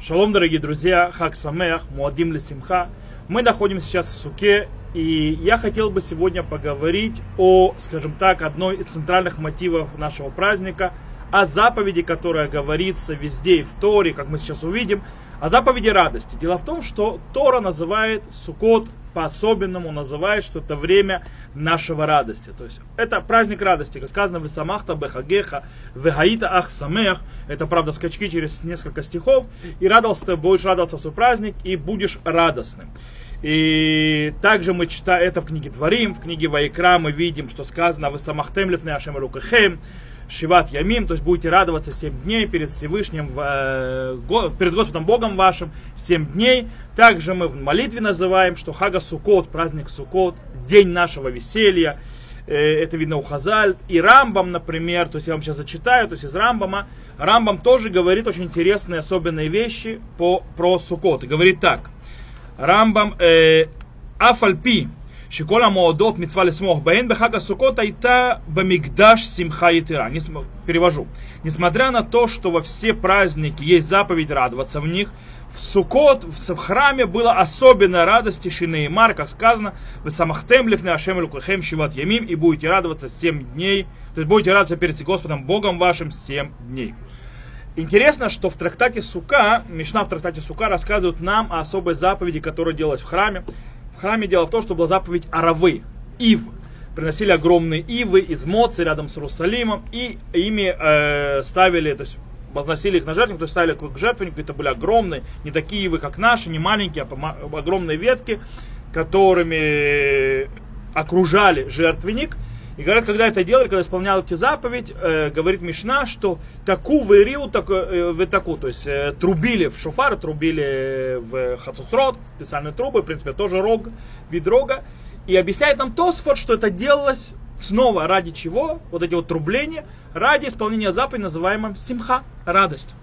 Шалом, дорогие друзья, Хак Самех, Муадим Лесимха. Мы находимся сейчас в Суке, и я хотел бы сегодня поговорить о, скажем так, одной из центральных мотивов нашего праздника, о заповеди, которая говорится везде и в Торе, как мы сейчас увидим, о заповеди радости. Дело в том, что Тора называет Сукот по-особенному, называет, что это время нашего радости. То есть это праздник радости, как сказано, в самахта бехагеха, вегаита ах самех. Это, правда, скачки через несколько стихов. И радовался ты, будешь радоваться в свой праздник, и будешь радостным. И также мы читаем это в книге Творим, в книге Вайкра мы видим, что сказано «Вы самахтем лифне ашем рукахем», Шиват Ямим, то есть будете радоваться 7 дней перед Всевышним, э, перед Господом Богом вашим 7 дней. Также мы в молитве называем, что Хага Сукот, праздник Сукот, день нашего веселья. Э, это видно у Хазаль. И Рамбам, например, то есть я вам сейчас зачитаю, то есть из Рамбама. Рамбам тоже говорит очень интересные, особенные вещи по, про Сукот. И говорит так. Рамбам э, Афальпи, שכל המועדות מצווה לשמוח בהן, בחג הסוכות הייתה במקדש שמחה יתרה. Перевожу. Несмотря на то, что во все праздники есть заповедь радоваться в них, в Сукот, в храме была особенная радость тишины и мар, как сказано, вы самахтем лифне ашем лукахем шиват ямим, и будете радоваться 7 дней, то есть будете радоваться перед Господом Богом вашим 7 дней. Интересно, что в трактате Сука, Мишна в трактате Сука рассказывает нам о особой заповеди, которая делалась в храме. В храме дело в том, что была заповедь Аравы, Ив. Приносили огромные ивы из Моцы рядом с Иерусалимом и ими э, ставили, то есть возносили их на жертвенник, то есть ставили к жертвеннику, это были огромные, не такие ивы, как наши, не маленькие, а огромные ветки, которыми окружали жертвенник. И говорят, когда это делали, когда исполняли эти заповедь, э, говорит Мишна, что таку вырил так, э, в таку, то есть э, трубили в шофар, трубили в хацуцрот, специальные трубы, в принципе, тоже рог, вид рога. И объясняет нам Тосфот, что это делалось снова ради чего? Вот эти вот трубления, ради исполнения заповеди, называемым симха, радость.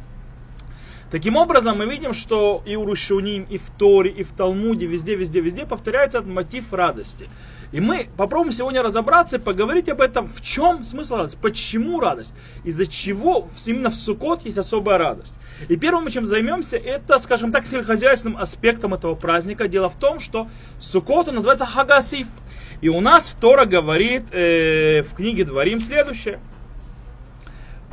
Таким образом, мы видим, что и у Рушуним, и в Торе, и в Талмуде, везде, везде, везде повторяется этот мотив радости. И мы попробуем сегодня разобраться и поговорить об этом, в чем смысл радости, почему радость, из-за чего именно в Суккот есть особая радость. И первым, чем займемся, это, скажем так, сельскохозяйственным аспектом этого праздника. Дело в том, что Суккот называется Хагасиф. И у нас Тора говорит э, в книге Дворим следующее –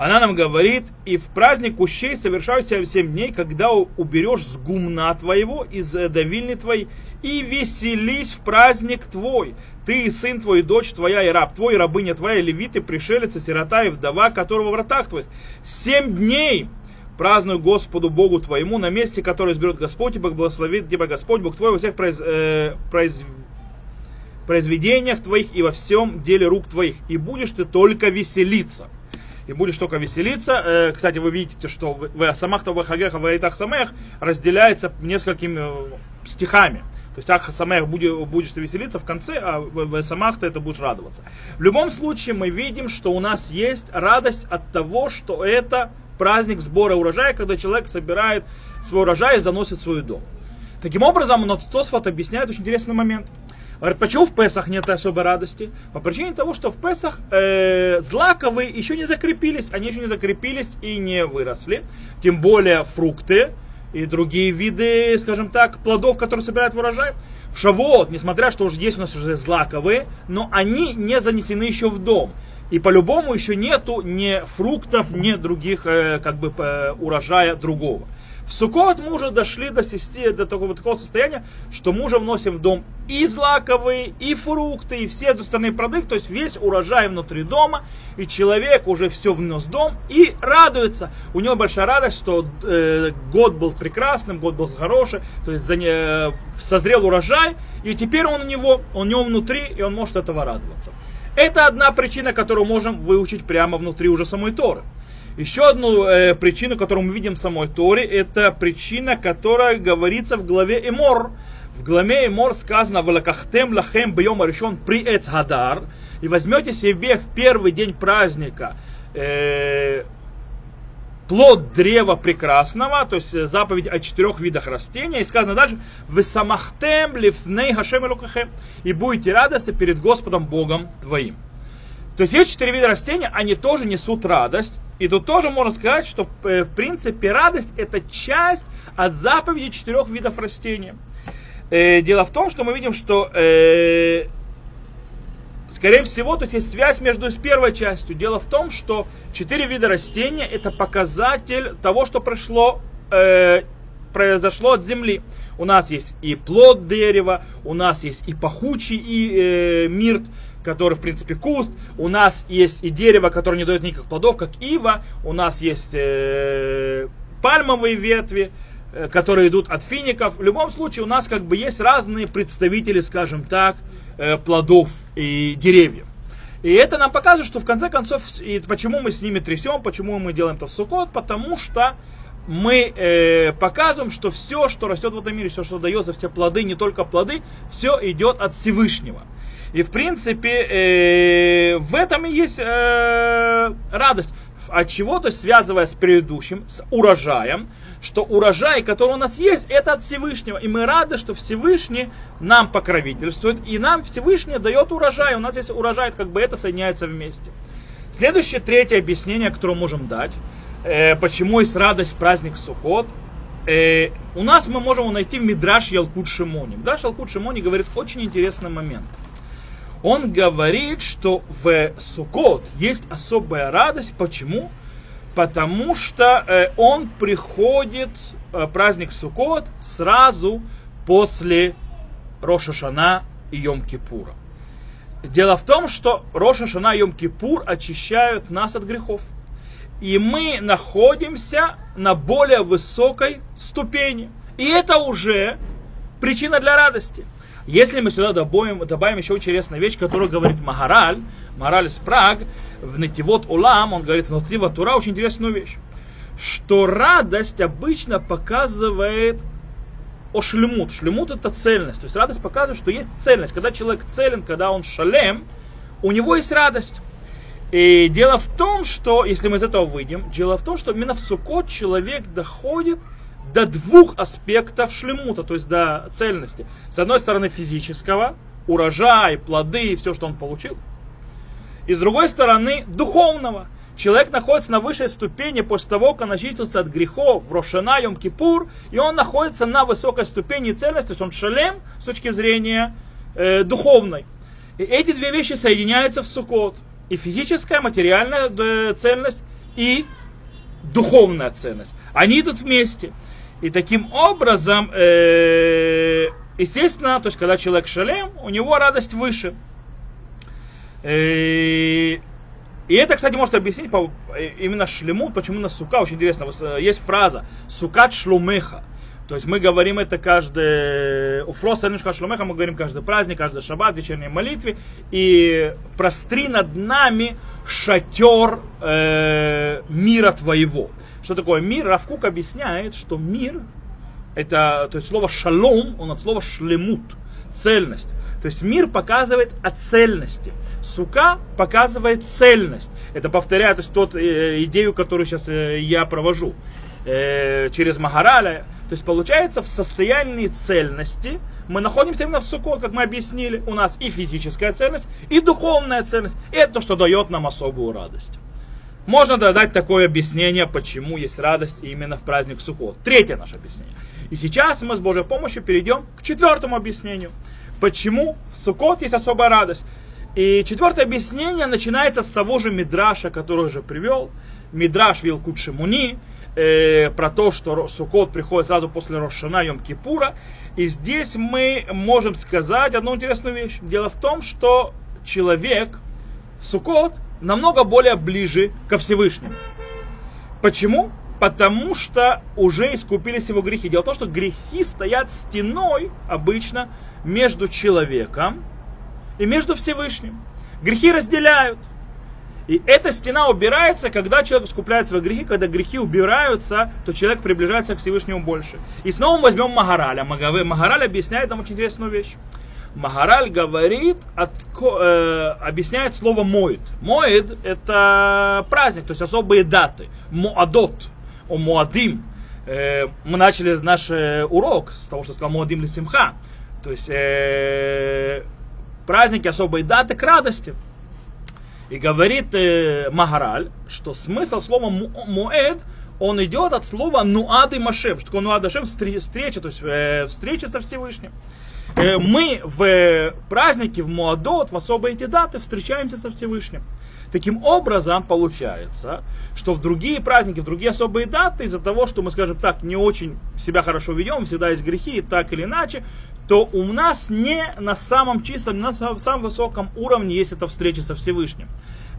она нам говорит, и в праздник ущей совершаются семь дней, когда уберешь с гумна твоего, из э, давильни твоей, и веселись в праздник твой. Ты и сын твой, и дочь твоя, и раб твой, и рабыня твоя, и левиты, пришелец, и сирота, и вдова, которого в вратах твоих. Семь дней празднуй Господу Богу твоему на месте, которое изберет Господь, ибо благословит тебя Господь Бог твой во всех произ, э, произ, произведениях твоих и во всем деле рук твоих. И будешь ты только веселиться и будешь только веселиться. Э, кстати, вы видите, что в Самахта Вахагеха в Айтах Самех разделяется несколькими э, стихами. То есть Ах Самех будешь ты веселиться в конце, а в Самахта это будешь радоваться. В любом случае мы видим, что у нас есть радость от того, что это праздник сбора урожая, когда человек собирает свой урожай и заносит в свой дом. Таким образом, Тосфот объясняет очень интересный момент – Говорит, почему в Песах нет особой радости? По причине того, что в Песах э, злаковые еще не закрепились, они еще не закрепились и не выросли. Тем более фрукты и другие виды, скажем так, плодов, которые собирают в урожай. В Шавуот, несмотря что уже есть у нас уже злаковые, но они не занесены еще в дом. И по-любому еще нету ни фруктов, ни других э, как бы э, урожая другого. В Сукот мы уже дошли до, сести, до такого, такого состояния, что мы уже вносим в дом и злаковые, и фрукты, и все остальные продукты, то есть весь урожай внутри дома, и человек уже все внес в дом и радуется. У него большая радость, что э, год был прекрасным, год был хороший, то есть за, э, созрел урожай, и теперь он у него, он у него внутри, и он может этого радоваться. Это одна причина, которую можем выучить прямо внутри уже самой Торы. Еще одну э, причину, которую мы видим в самой Торе, это причина, которая говорится в главе Эмор. В главе Эмор сказано «Валакахтем лахем бьем решен при Эцгадар» и возьмете себе в первый день праздника э, плод древа прекрасного, то есть заповедь о четырех видах растения, и сказано дальше, вы самахтем лифней хашем и будете радостны перед Господом Богом твоим. То есть есть четыре вида растения, они тоже несут радость, И тут тоже можно сказать, что в принципе радость это часть от заповеди четырех видов растения. Дело в том, что мы видим, что Скорее всего, тут есть связь между с первой частью. Дело в том, что четыре вида растения это показатель того, что прошло, э, произошло от земли. У нас есть и плод дерева, у нас есть и пахучий и э, мирт, который, в принципе, куст. У нас есть и дерево, которое не дает никаких плодов, как ива. У нас есть э, пальмовые ветви, э, которые идут от фиников. В любом случае, у нас как бы есть разные представители, скажем так, Э, плодов и деревьев. И это нам показывает, что в конце концов, и почему мы с ними трясем, почему мы делаем это в Сукот, потому что мы э, показываем, что все, что растет в этом мире, все, что дает за все плоды, не только плоды, все идет от Всевышнего. И в принципе э, в этом и есть э, радость. От чего? То есть связывая с предыдущим, с урожаем, что урожай, который у нас есть, это от Всевышнего. И мы рады, что Всевышний нам покровительствует, и нам Всевышний дает урожай. У нас есть урожай, как бы это соединяется вместе. Следующее, третье объяснение, которое можем дать, э, почему есть радость в праздник Суккот, э, у нас мы можем найти в Мидраш Ялкут Шимони. Мидраш Ялкут Шимони говорит очень интересный момент. Он говорит, что в Суккот есть особая радость. Почему? потому что э, он приходит, э, праздник Суккот, сразу после Роша Шана и Йом-Кипура. Дело в том, что Роша Шана и Йом-Кипур очищают нас от грехов. И мы находимся на более высокой ступени. И это уже причина для радости. Если мы сюда добавим, добавим еще интересную вещь, которую говорит Магараль, Магараль из Праг, в Нетивот Улам, он говорит в Нетивот Тура очень интересную вещь, что радость обычно показывает о шлемут. Шлемут это цельность. То есть радость показывает, что есть цельность. Когда человек целен, когда он шалем, у него есть радость. И дело в том, что, если мы из этого выйдем, дело в том, что именно в Сукот человек доходит до двух аспектов шлемута, то есть до цельности. С одной стороны физического, урожай, плоды, все, что он получил. И с другой стороны духовного. Человек находится на высшей ступени после того, как он очистился от грехов в Рошана, Йом Кипур, и он находится на высокой ступени цельности, то есть он шалем с точки зрения э, духовной. И эти две вещи соединяются в Сукот. И физическая, материальная э, цельность, и духовная ценность. Они идут вместе. И таким образом, э, естественно, то есть когда человек шалем, у него радость выше. Э, и это, кстати, может объяснить по, именно шлему, почему на сука, очень интересно, есть фраза «сукат шлумеха». То есть мы говорим это каждый, у Фроста немножко шлумеха мы говорим каждый праздник, каждый шаббат, вечерней молитве. И простри над нами шатер э, мира твоего. Что такое мир? Равкук объясняет, что мир, это, то есть слово шалом, он от слова шлемут, цельность. То есть мир показывает о цельности. Сука показывает цельность. Это повторяет то есть, тот э, идею, которую сейчас э, я провожу э, через Магараля. То есть получается в состоянии цельности мы находимся именно в Сукот, как мы объяснили. У нас и физическая цельность, и духовная цельность. И это то, что дает нам особую радость. Можно дать такое объяснение, почему есть радость именно в праздник Суккот. Третье наше объяснение. И сейчас мы с Божьей помощью перейдем к четвертому объяснению. Почему в Суккот есть особая радость. И четвертое объяснение начинается с того же Мидраша, который уже привел. Мидраш Вилкут Шимуни, э, про то, что Суккот приходит сразу после Рошана Йом Кипура. И здесь мы можем сказать одну интересную вещь. Дело в том, что человек в Суккот намного более ближе ко Всевышнему. Почему? Потому что уже искупились его грехи. Дело в том, что грехи стоят стеной обычно между человеком и между Всевышним. Грехи разделяют. И эта стена убирается, когда человек искупляет свои грехи, когда грехи убираются, то человек приближается к Всевышнему больше. И снова мы возьмем Магараля. Магараль объясняет нам очень интересную вещь. Магараль говорит, от, э, объясняет слово моид. Моид это праздник, то есть особые даты. Моадот, о Моадим. Э, мы начали наш э, урок с того, что сказал Моадим Лисимха. То есть э, праздники, особые даты к радости. И говорит э, Магараль, что смысл слова муэд, он идет от слова нуад и машем. Что такое нуад и машем? Встреча, то есть э, встреча со Всевышним. Э, мы в празднике, в Муадот, в особые эти даты встречаемся со Всевышним. Таким образом, получается, что в другие праздники, в другие особые даты, из-за того, что мы, скажем так, не очень себя хорошо ведем, всегда есть грехи, так или иначе, то у нас не на самом чистом, не на самом высоком уровне есть эта встреча со Всевышним.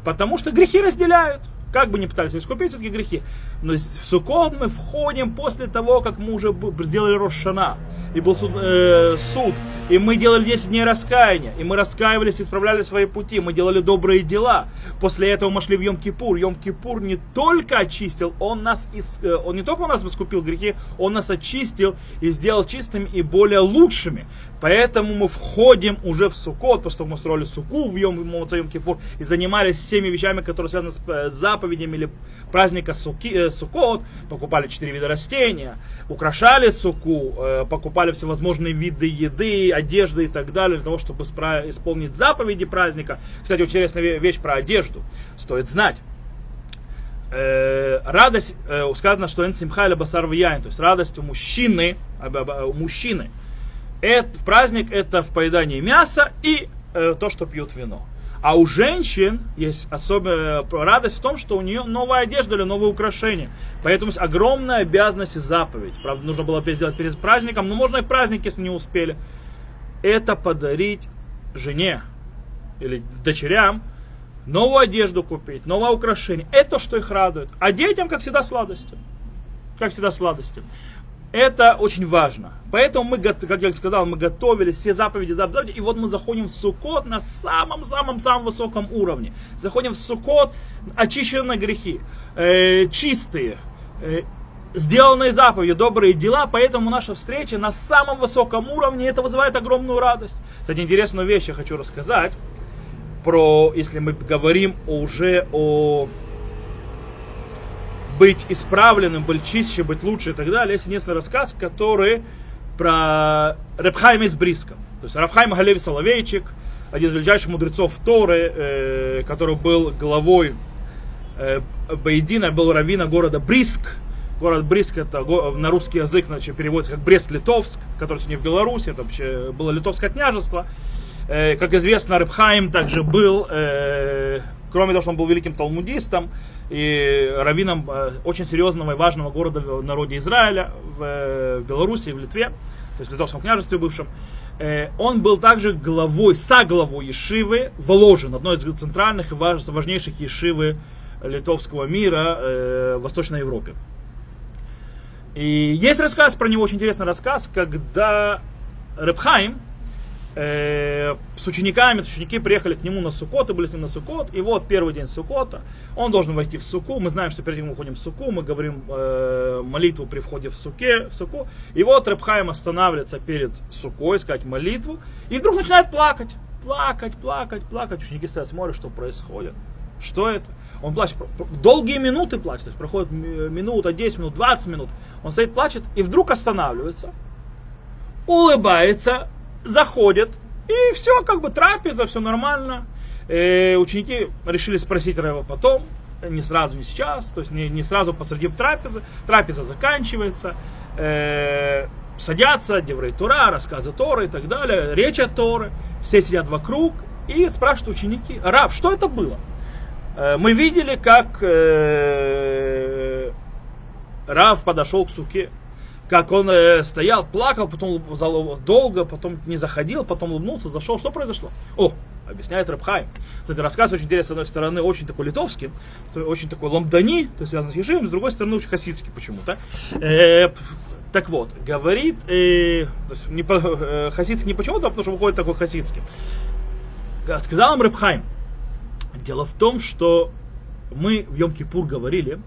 Потому что грехи разделяют. Как бы ни пытались искупить все-таки грехи. Но в Суккот мы входим после того, как мы уже сделали Рошана. И был суд, э, суд. И мы делали 10 дней раскаяния. И мы раскаивались, исправляли свои пути. Мы делали добрые дела. После этого мы шли в Йом-Кипур. Йом-Кипур не только очистил, он нас ис, э, он не только у нас искупил грехи, он нас очистил и сделал чистыми и более лучшими. Поэтому мы входим уже в Суккот, после того, мы строили Суку в Йом, Йом Кипур и занимались всеми вещами, которые связаны с э, заповедями или праздника Суки, э, Суккот, покупали четыре вида растения, украшали Суку, э, покупали всевозможные виды еды, одежды и так далее, для того, чтобы исполнить заповеди праздника. Кстати, очень интересная вещь про одежду, стоит знать радость, сказано, что эн симха то есть радость у мужчины, у мужчины, это, праздник это в поедании мяса и э, то, что пьют вино. А у женщин есть особая радость в том, что у нее новая одежда или новые украшения. Поэтому есть огромная обязанность и заповедь. Правда, нужно было сделать перед праздником, но можно и в праздник, если не успели. Это подарить жене или дочерям новую одежду купить, новое украшение. Это что их радует. А детям, как всегда, сладости. Как всегда, сладости. Это очень важно. Поэтому мы, как я сказал, мы готовили все заповеди, заповеди, и вот мы заходим в Сукот на самом-самом-самом высоком уровне. Заходим в Сукот, очищенные грехи, э, чистые, э, сделанные заповеди, добрые дела, поэтому наша встреча на самом высоком уровне, это вызывает огромную радость. Кстати, интересную вещь я хочу рассказать, про, если мы говорим уже о быть исправленным, быть чище, быть лучше и так далее. Есть несколько рассказ, который про Рабхайма из Бриска. То есть Рабхайм Галеви Соловейчик, один из величайших мудрецов Торы, э, который был главой э, Бейдина, был раввина города Бриск. Город Бриск это на русский язык значит, переводится как Брест-Литовск, который сегодня в Беларуси, это вообще было литовское княжество. Э, как известно, Рабхайм также был, э, кроме того, что он был великим талмудистом, и раввином э, очень серьезного и важного города в народе Израиля, в, э, в Беларуси, в Литве, то есть в Литовском княжестве бывшем. Э, он был также главой, соглавой Ешивы Воложен, одной из центральных и важнейших Ешивы литовского мира в Восточной Европе. И есть рассказ про него, очень интересный рассказ, когда Репхайм, э, с учениками, ученики приехали к нему на Сукот, и были с ним на Сукот, и вот первый день Сукота, он должен войти в Суку, мы знаем, что перед тем мы уходим в Суку, мы говорим э, молитву при входе в, суке, в Суку, и вот Рабхайм останавливается перед Сукой, сказать молитву, и вдруг начинает плакать, плакать, плакать, плакать, ученики стоят, смотрят, что происходит, что это, он плачет, долгие минуты плачет, то есть проходит минута, 10 минут, 20 минут, он стоит, плачет, и вдруг останавливается, улыбается, заходят, и все, как бы трапеза, все нормально. Э, ученики решили спросить его потом, не сразу, не сейчас, то есть не, не сразу посреди трапезы. Трапеза заканчивается, э, садятся, Деврей Тура, рассказы Торы и так далее, речь от Торы. Все сидят вокруг и спрашивают ученики, Рав, что это было? Э, мы видели, как э, Рав подошел к суке, как он э, стоял, плакал, потом долго, потом не заходил, потом улыбнулся, зашел. Что произошло? О, объясняет Рабхай. Кстати, рассказ очень интересный, с одной стороны, очень такой литовский, очень такой ламдани, то есть связан с Ежием, с другой стороны, очень хасидский почему-то. Э, так вот, говорит, э, то есть не э, хасидский не почему-то, а потому что выходит такой хасидский. Сказал им Рабхайм, дело в том, что мы в Йом-Кипур говорили,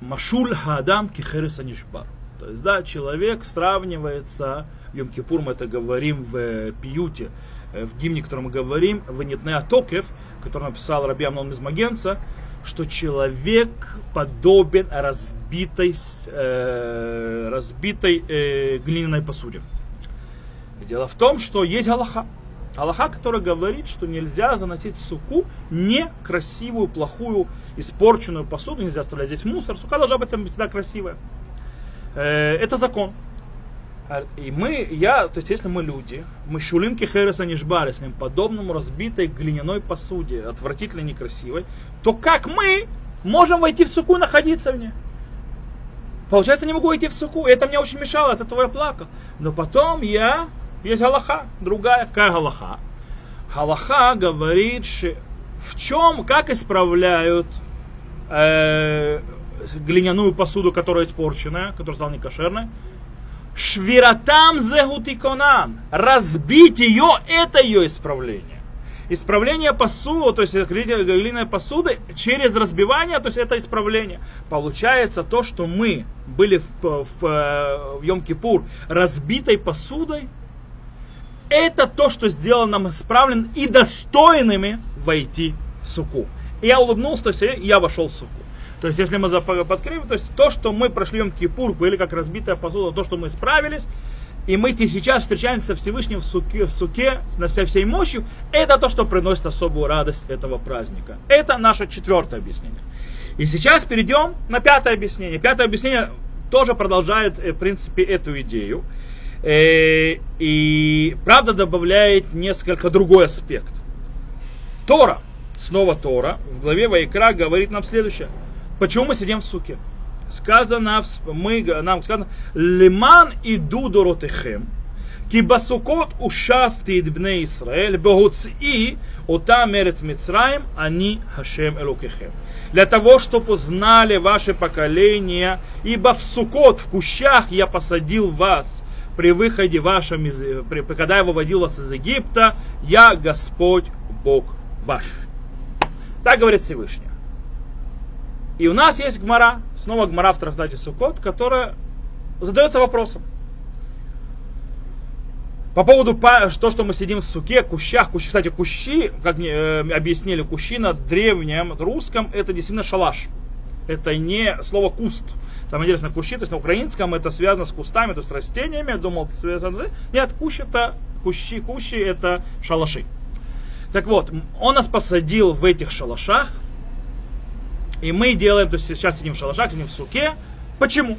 Машуль Хадам Кихерес Анишбар. То есть, да, человек сравнивается, в Йом-Кипур мы это говорим в э, Пиюте, э, в гимне, который мы говорим, в Нетне Атокев, который написал Раби Амнон Мизмагенца, что человек подобен разбитой, э, разбитой э, глиняной посуде. Дело в том, что есть Галаха. Аллаха, который говорит, что нельзя заносить суку некрасивую, плохую, испорченную посуду, нельзя оставлять здесь мусор. Сука должна быть там всегда красивая. Э, это закон. И мы, я, то есть если мы люди, мы шулинки хереса не жбали с ним, подобному разбитой глиняной посуде, отвратительно некрасивой, то как мы можем войти в суку и находиться в ней? Получается, не могу войти в суку. И это мне очень мешало, от этого я плакал. Но потом я, есть галаха, другая, какая галаха? Галаха говорит, что в чем, как исправляют э, глиняную посуду, которая испорченная, которая стала некошерной, Швиратам зегутиконан. Разбить ее, это ее исправление. Исправление посуды, то есть глиняной посуды через разбивание, то есть это исправление. Получается то, что мы были в, в, в Йом-Кипур разбитой посудой, это то, что сделало нам исправлен и достойными войти в суку. Я улыбнулся, то есть я вошел в суку. То есть, если мы подкрепим, то есть то, что мы прошли Йом Кипур, были как разбитая посуда, то, что мы справились, и мы сейчас встречаемся со Всевышним в суке, в суке на всей, всей мощью, это то, что приносит особую радость этого праздника. Это наше четвертое объяснение. И сейчас перейдем на пятое объяснение. Пятое объяснение тоже продолжает, э, в принципе, эту идею. Э, и правда добавляет несколько другой аспект. Тора, снова Тора, в главе Вайкра говорит нам следующее. Почему мы сидим в суке? Сказано, мы, нам сказано, лиман иду доротехем, кибасукот ушафти идбне Исраэль, богуци ота мерец Мицраем, они хашем элукехем. Для того, чтобы знали ваше поколение, ибо в сукот, в кущах я посадил вас, при выходе вашем, из, при, когда я выводил вас из Египта, я Господь Бог ваш. Так говорит Всевышний. И у нас есть гмара, снова гмара в трактате Сукот, которая задается вопросом. По поводу то, что мы сидим в суке, кущах, кущи, кстати, кущи, как мне э, объяснили, кущи на древнем русском, это действительно шалаш. Это не слово куст. Самое интересное, кущи, то есть на украинском это связано с кустами, то есть с растениями. Я думал, связано. Нет, кущ это, кущи, кущи это шалаши. Так вот, он нас посадил в этих шалашах, и мы делаем, то есть сейчас сидим в шалашах, сидим в суке. Почему?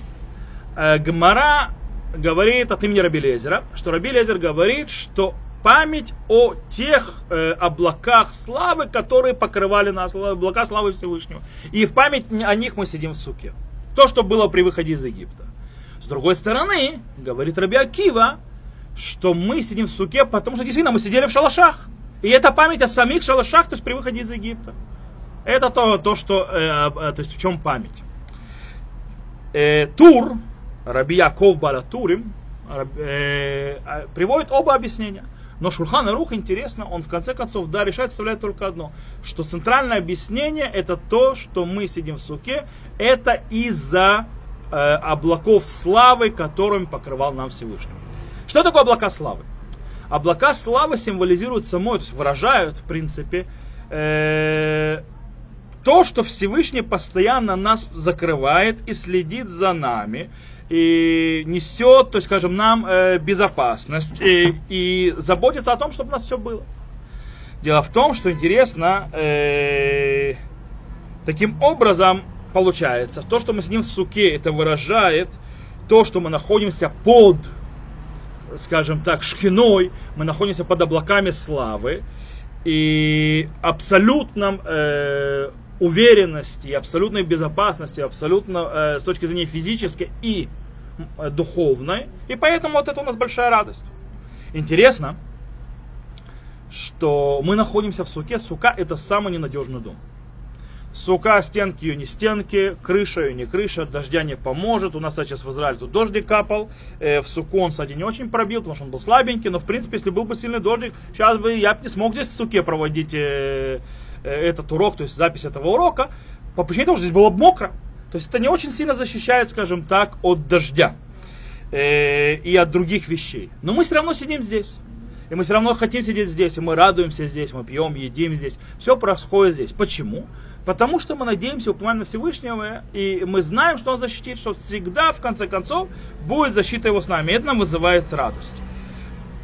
Э, Гмара говорит от имени Раби Лезера, что Раби Лезер говорит, что память о тех э, облаках славы, которые покрывали нас, облака славы Всевышнего. И в память о них мы сидим в суке. То, что было при выходе из Египта. С другой стороны, говорит Раби Акива, что мы сидим в суке, потому что действительно мы сидели в шалашах. И это память о самих шалашах, то есть при выходе из Египта. Это то, то что, э, э, то есть в чем память. Э, Тур, Раби Яков Балатурим, э, а, приводит оба объяснения. Но Шурхан Рух, интересно, он в конце концов, да, решает, составляет только одно, что центральное объяснение это то, что мы сидим в суке, это из-за э, облаков славы, которыми покрывал нам Всевышний. Что такое облака славы? Облака славы символизируют самой, то есть выражают, в принципе, э, то, что Всевышний постоянно нас закрывает и следит за нами, и несет, то есть, скажем, нам э, безопасность и, и заботится о том, чтобы у нас все было. Дело в том, что интересно, э, таким образом получается, то, что мы с ним в суке, это выражает то, что мы находимся под, скажем так, шкиной, мы находимся под облаками славы, и абсолютном э, уверенности, абсолютной безопасности, абсолютно э, с точки зрения физической и э, духовной. И поэтому вот это у нас большая радость. Интересно, что мы находимся в суке. Сука это самый ненадежный дом. Сука, стенки ее не стенки, крыша ее не крыша, дождя не поможет. У нас сейчас в Израиле тут дождик капал. Э, в суку он, кстати, не очень пробил, потому что он был слабенький. Но, в принципе, если был бы сильный дождик, сейчас бы я бы не смог здесь в суке проводить э, этот урок, то есть запись этого урока, по причине того, что здесь было мокро. То есть это не очень сильно защищает, скажем так, от дождя э, и от других вещей. Но мы все равно сидим здесь. И мы все равно хотим сидеть здесь, и мы радуемся здесь, мы пьем, едим здесь. Все происходит здесь. Почему? Потому что мы надеемся, упоминаем на Всевышнего, и мы знаем, что Он защитит, что всегда, в конце концов, будет защита Его с нами. Это нам вызывает радость.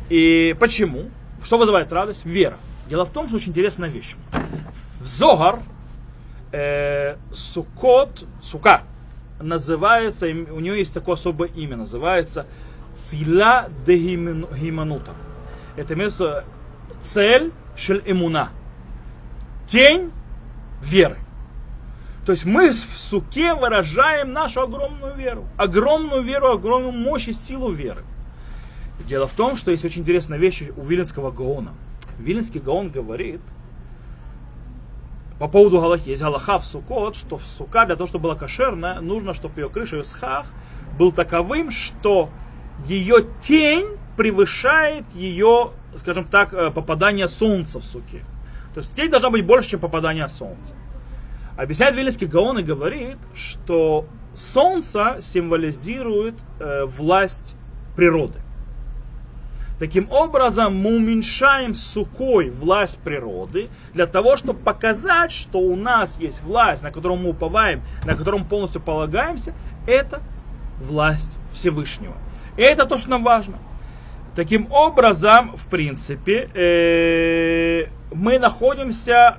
И почему? Что вызывает радость? Вера. Дело в том, что очень интересная вещь. В Зогар э, Сукот, Сука, называется, у нее есть такое особое имя, называется Цила де Гиманута. Это место цель шель эмуна. Тень веры. То есть мы в суке выражаем нашу огромную веру. Огромную веру, огромную мощь и силу веры. Дело в том, что есть очень интересная вещь у Виленского Гаона. Виленский Гаон говорит, по поводу Галахи, есть Галаха в Сукот, что в Сука для того, чтобы была кошерная, нужно, чтобы ее крыша, ее схах был таковым, что ее тень превышает ее, скажем так, э, попадание солнца в суке. То есть тень должна быть больше, чем попадание солнца. Объясняет Вильский Гаон и говорит, что солнце символизирует э, власть природы. Таким образом, мы уменьшаем сукой власть природы для того, чтобы показать, что у нас есть власть, на которую мы уповаем, на которую мы полностью полагаемся, это власть Всевышнего. И это то, что нам важно. Таким образом, в принципе, э, мы находимся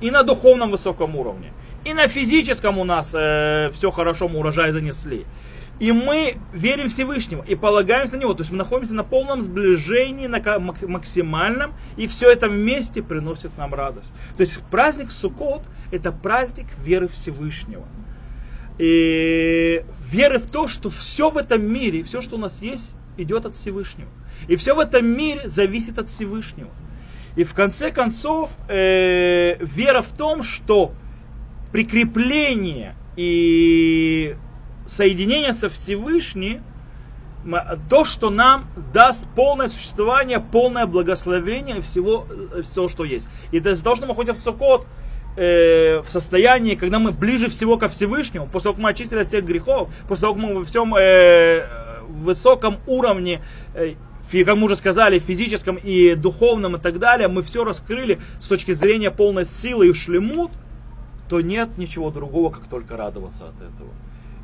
и на духовном высоком уровне, и на физическом у нас э, все хорошо, мы урожай занесли. И мы верим Всевышнего и полагаемся на Него. То есть мы находимся на полном сближении, на максимальном, и все это вместе приносит нам радость. То есть праздник Суккот – это праздник веры Всевышнего. И веры в то, что все в этом мире, все, что у нас есть, идет от Всевышнего. И все в этом мире зависит от Всевышнего. И в конце концов, э, вера в том, что прикрепление и соединение со Всевышним, то, что нам даст полное существование, полное благословение всего, э, всего что есть. И из-за того, что мы ходим в Сукот, э, в состоянии, когда мы ближе всего ко Всевышнему, после того, как мы очистили всех грехов, после того, как мы во всем э, высоком уровне, э, как мы уже сказали, физическом и духовном и так далее, мы все раскрыли с точки зрения полной силы и шлемут, то нет ничего другого, как только радоваться от этого.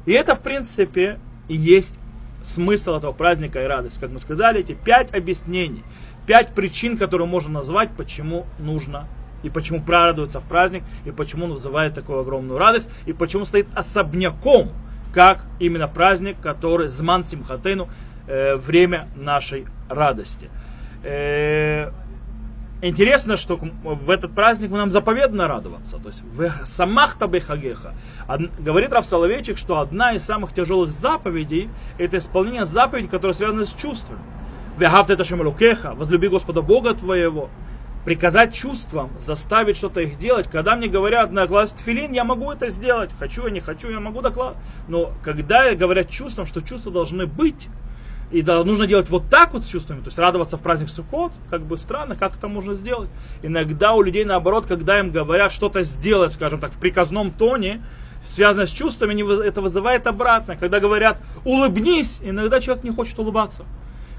И это, в принципе, и есть смысл этого праздника и радость. Как мы сказали, эти пять объяснений, пять причин, которые можно назвать, почему нужно и почему прарадуется в праздник, и почему он вызывает такую огромную радость, и почему стоит особняком, как именно праздник, который зман симхатену, э, время нашей радости. Э, Интересно, что в этот праздник нам заповедно радоваться. То есть в самах табехагеха. Говорит Рав Соловейчик, что одна из самых тяжелых заповедей это исполнение заповедей, которые связаны с чувствами. Вегавт это шемалукеха, возлюби Господа Бога твоего. Приказать чувствам, заставить что-то их делать. Когда мне говорят на глаз тфилин, я могу это сделать. Хочу, я не хочу, я могу докладывать. Но когда говорят чувствам, что чувства должны быть, и да, нужно делать вот так вот с чувствами, то есть радоваться в праздник Суккот, как бы странно, как это можно сделать. Иногда у людей наоборот, когда им говорят что-то сделать, скажем так, в приказном тоне, связанное с чувствами, это вызывает обратно. Когда говорят улыбнись, иногда человек не хочет улыбаться.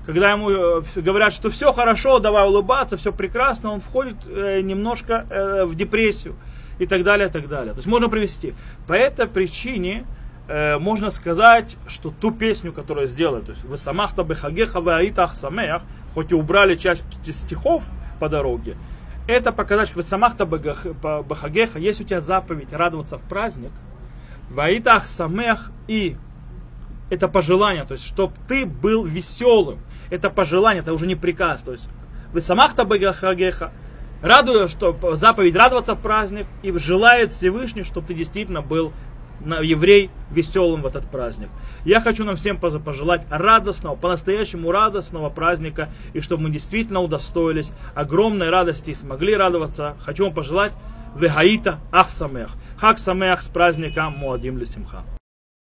Когда ему э, говорят, что все хорошо, давай улыбаться, все прекрасно, он входит э, немножко э, в депрессию и так далее, и так далее. То есть можно привести. По этой причине э, можно сказать, что ту песню, которую сделали, то есть вы самахта бехагеха аитах самеях, хоть и убрали часть стихов по дороге, это показать, что вы самахта бехагеха, есть у тебя заповедь радоваться в праздник, ваитах самех и это пожелание, то есть, чтобы ты был веселым. Это пожелание, это уже не приказ. То есть, вы самахта бехагеха, радуя, что заповедь радоваться в праздник, и желает Всевышний, чтобы ты действительно был еврей веселым в этот праздник. Я хочу нам всем пожелать радостного, по-настоящему радостного праздника, и чтобы мы действительно удостоились огромной радости и смогли радоваться. Хочу вам пожелать Вегаита Ах Самех. Хак Самех с праздником Муадим Лисимха.